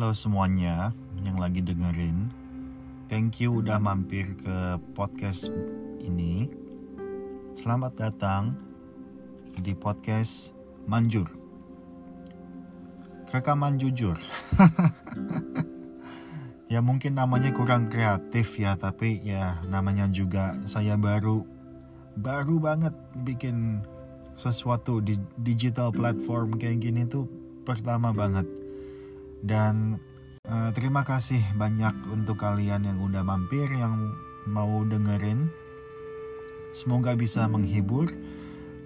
Halo semuanya yang lagi dengerin. Thank you udah mampir ke podcast ini. Selamat datang di podcast Manjur. Rekaman jujur. ya mungkin namanya kurang kreatif ya, tapi ya namanya juga saya baru baru banget bikin sesuatu di digital platform kayak gini tuh pertama banget. Dan uh, terima kasih banyak untuk kalian yang udah mampir yang mau dengerin. Semoga bisa menghibur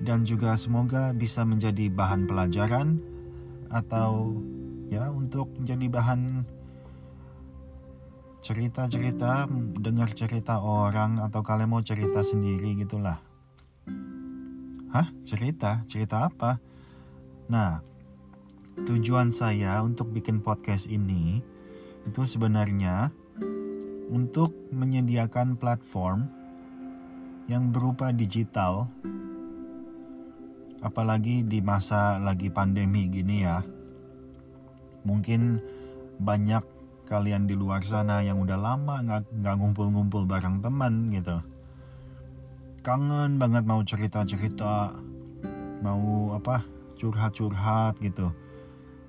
dan juga semoga bisa menjadi bahan pelajaran atau ya untuk menjadi bahan cerita-cerita, dengar cerita orang atau kalian mau cerita sendiri gitulah. Hah? Cerita? Cerita apa? Nah, tujuan saya untuk bikin podcast ini itu sebenarnya untuk menyediakan platform yang berupa digital apalagi di masa lagi pandemi gini ya. Mungkin banyak kalian di luar sana yang udah lama nggak ngumpul-ngumpul bareng teman gitu. Kangen banget mau cerita-cerita, mau apa curhat-curhat gitu.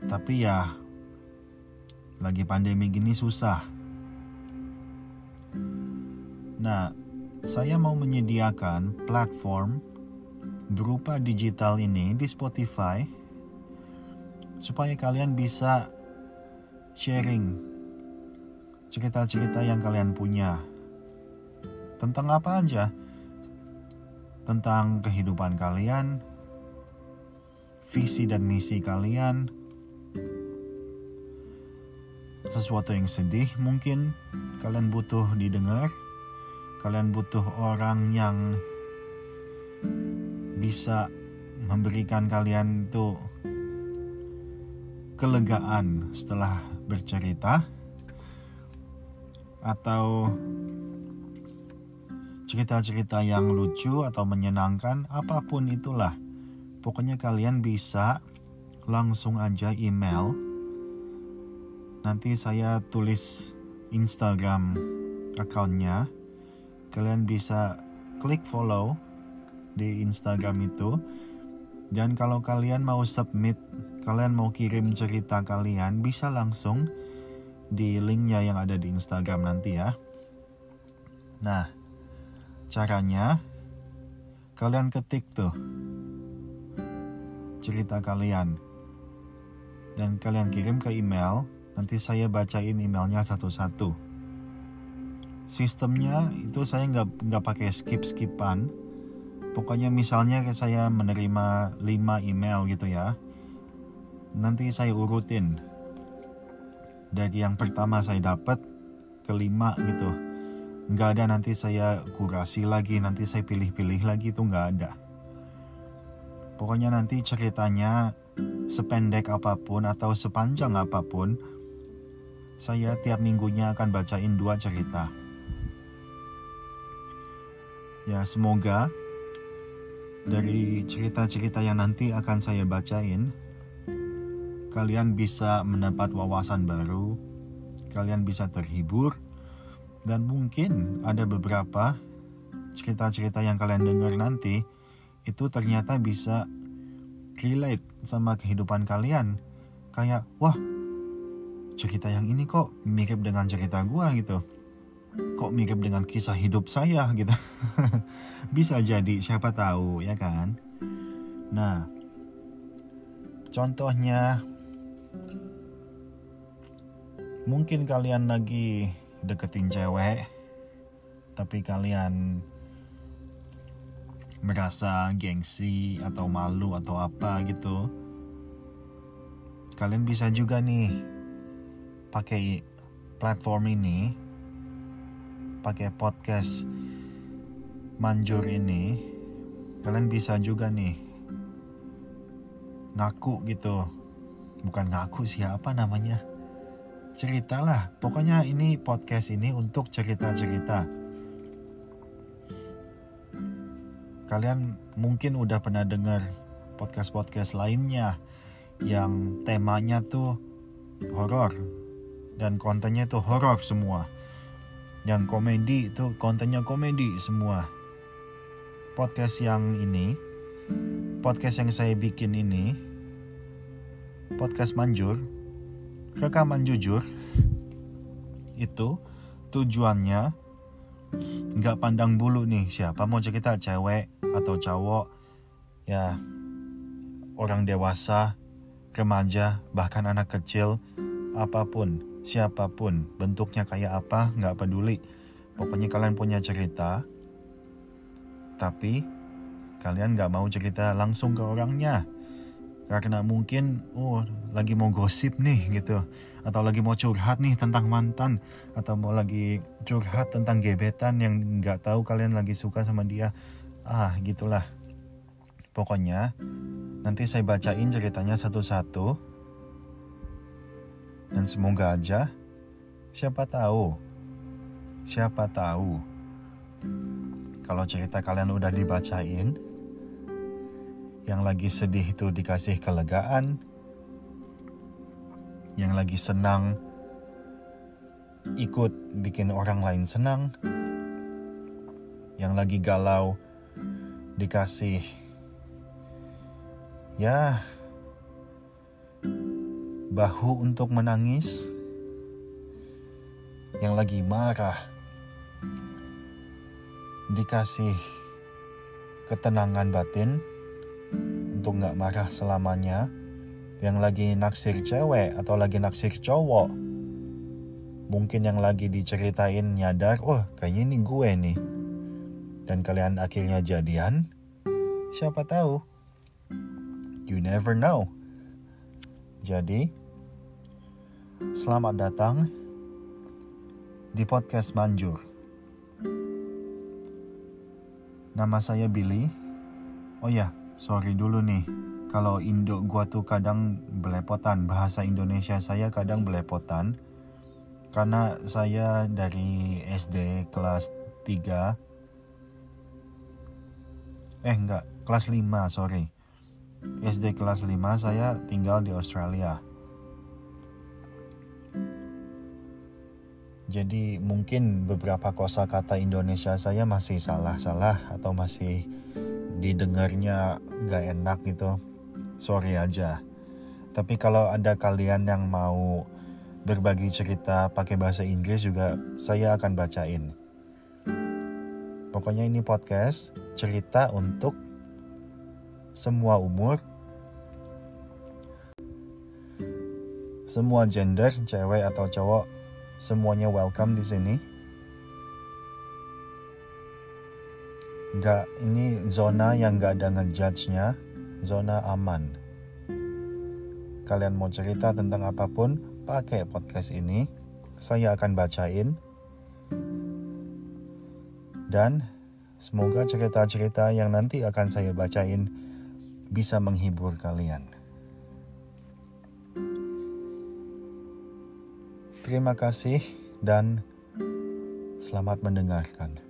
Tapi ya lagi pandemi gini susah. Nah, saya mau menyediakan platform berupa digital ini di Spotify supaya kalian bisa sharing cerita-cerita yang kalian punya tentang apa aja tentang kehidupan kalian visi dan misi kalian sesuatu yang sedih mungkin. Kalian butuh didengar. Kalian butuh orang yang bisa memberikan kalian itu kelegaan setelah bercerita. Atau cerita-cerita yang lucu atau menyenangkan apa pun itulah. Pokoknya kalian bisa langsung aja email nanti saya tulis Instagram akunnya kalian bisa klik follow di Instagram itu. Dan kalau kalian mau submit, kalian mau kirim cerita kalian, bisa langsung di linknya yang ada di Instagram nanti ya. Nah, caranya kalian ketik tuh cerita kalian dan kalian kirim ke email. Nanti saya bacain emailnya satu-satu. Sistemnya itu saya nggak nggak pakai skip-skipan Pokoknya misalnya saya menerima 5 email gitu ya. Nanti saya urutin. Dari yang pertama saya dapat kelima gitu. Nggak ada nanti saya kurasi lagi, nanti saya pilih-pilih lagi itu nggak ada. Pokoknya nanti ceritanya sependek apa pun atau sepanjang apa pun, saya tiap minggunya akan bacain dua cerita. Ya semoga dari cerita-cerita yang nanti akan saya bacain, kalian bisa mendapat wawasan baru, kalian bisa terhibur, dan mungkin ada beberapa cerita-cerita yang kalian dengar nanti itu ternyata bisa relate sama kehidupan kalian. Kayak, wah, cerita yang ini kok mirip dengan cerita gua gitu kok mirip dengan kisah hidup saya gitu. Bisa jadi siapa tahu ya kan. Nah, contohnya mungkin kalian lagi deketin cewek tapi kalian merasa gengsi atau malu atau apa gitu. Kalian bisa juga nih pakai platform ini pakai podcast manjur ini kalian bisa juga nih ngaku gitu. Bukan ngaku siapa namanya? Ceritalah. Pokoknya ini podcast ini untuk cerita-cerita. Kalian mungkin udah pernah dengar podcast-podcast lainnya yang temanya tuh horor dan kontennya itu horor semua. Yang komedi itu kontennya komedi semua. Podcast yang ini, podcast yang saya bikin ini, podcast manjur, rekaman jujur, itu tujuannya nggak pandang bulu nih siapa mau cerita cewek atau cowok ya orang dewasa remaja bahkan anak kecil apa pun siapa pun bentuknya kayak apa nggak peduli. Pokoknya kalian punya cerita tapi kalian nggak mau cerita langsung ke orangnya. Karena mungkin oh lagi mau gosip nih gitu. Atau lagi mau curhat nih tentang mantan atau mau lagi curhat tentang gebetan yang nggak tahu kalian lagi suka sama dia. Ah gitulah. Pokoknya nanti saya bacain ceritanya satu-satu dan semoga aja siapa tahu siapa tahu kalau cerita kalian udah dibacain yang lagi sedih itu dikasih kelegaan, yang lagi senang ikut bikin orang lain senang, yang lagi galau dikasih ya bahu untuk menangis, yang lagi marah dikasih ketenangan batin untuk nggak marah selamanya. Yang lagi naksir cewek atau lagi naksir cowok mungkin yang lagi diceritain nyadar oh kayaknya ini gue nih. Dan kalian akhirnya jadian siapa tahu? You never know. Jadi selamat datang di podcast Manjur nama saya Billy. Oh ya sorry dulu nih. Kalau Indo gua tuh kadang belepotan. Bahasa Indonesia saya kadang belepotan. Karena saya dari SD kelas 3 eh enggak. Kelas 5 sorry. SD kelas 5 saya tinggal di Australia jadi mungkin beberapa kosakata Indonesia saya masih salah-salah atau masih didengarnya gak enak gitu. Sorry aja. Tapi kalau ada kalian yang mau berbagi cerita pakai bahasa Inggris juga saya akan bacain. Pokoknya ini podcast cerita untuk semua umur semua gender cewek atau cowok semuanya welcome di sini nggak ini zona yang nggak ada ngejudge-nya, zona aman. Kalian mau cerita tentang apa pun, pakai podcast ini. Saya akan bacain. Dan semoga cerita-cerita yang nanti akan saya bacain bisa menghibur kalian. Terima kasih dan selamat mendengarkan.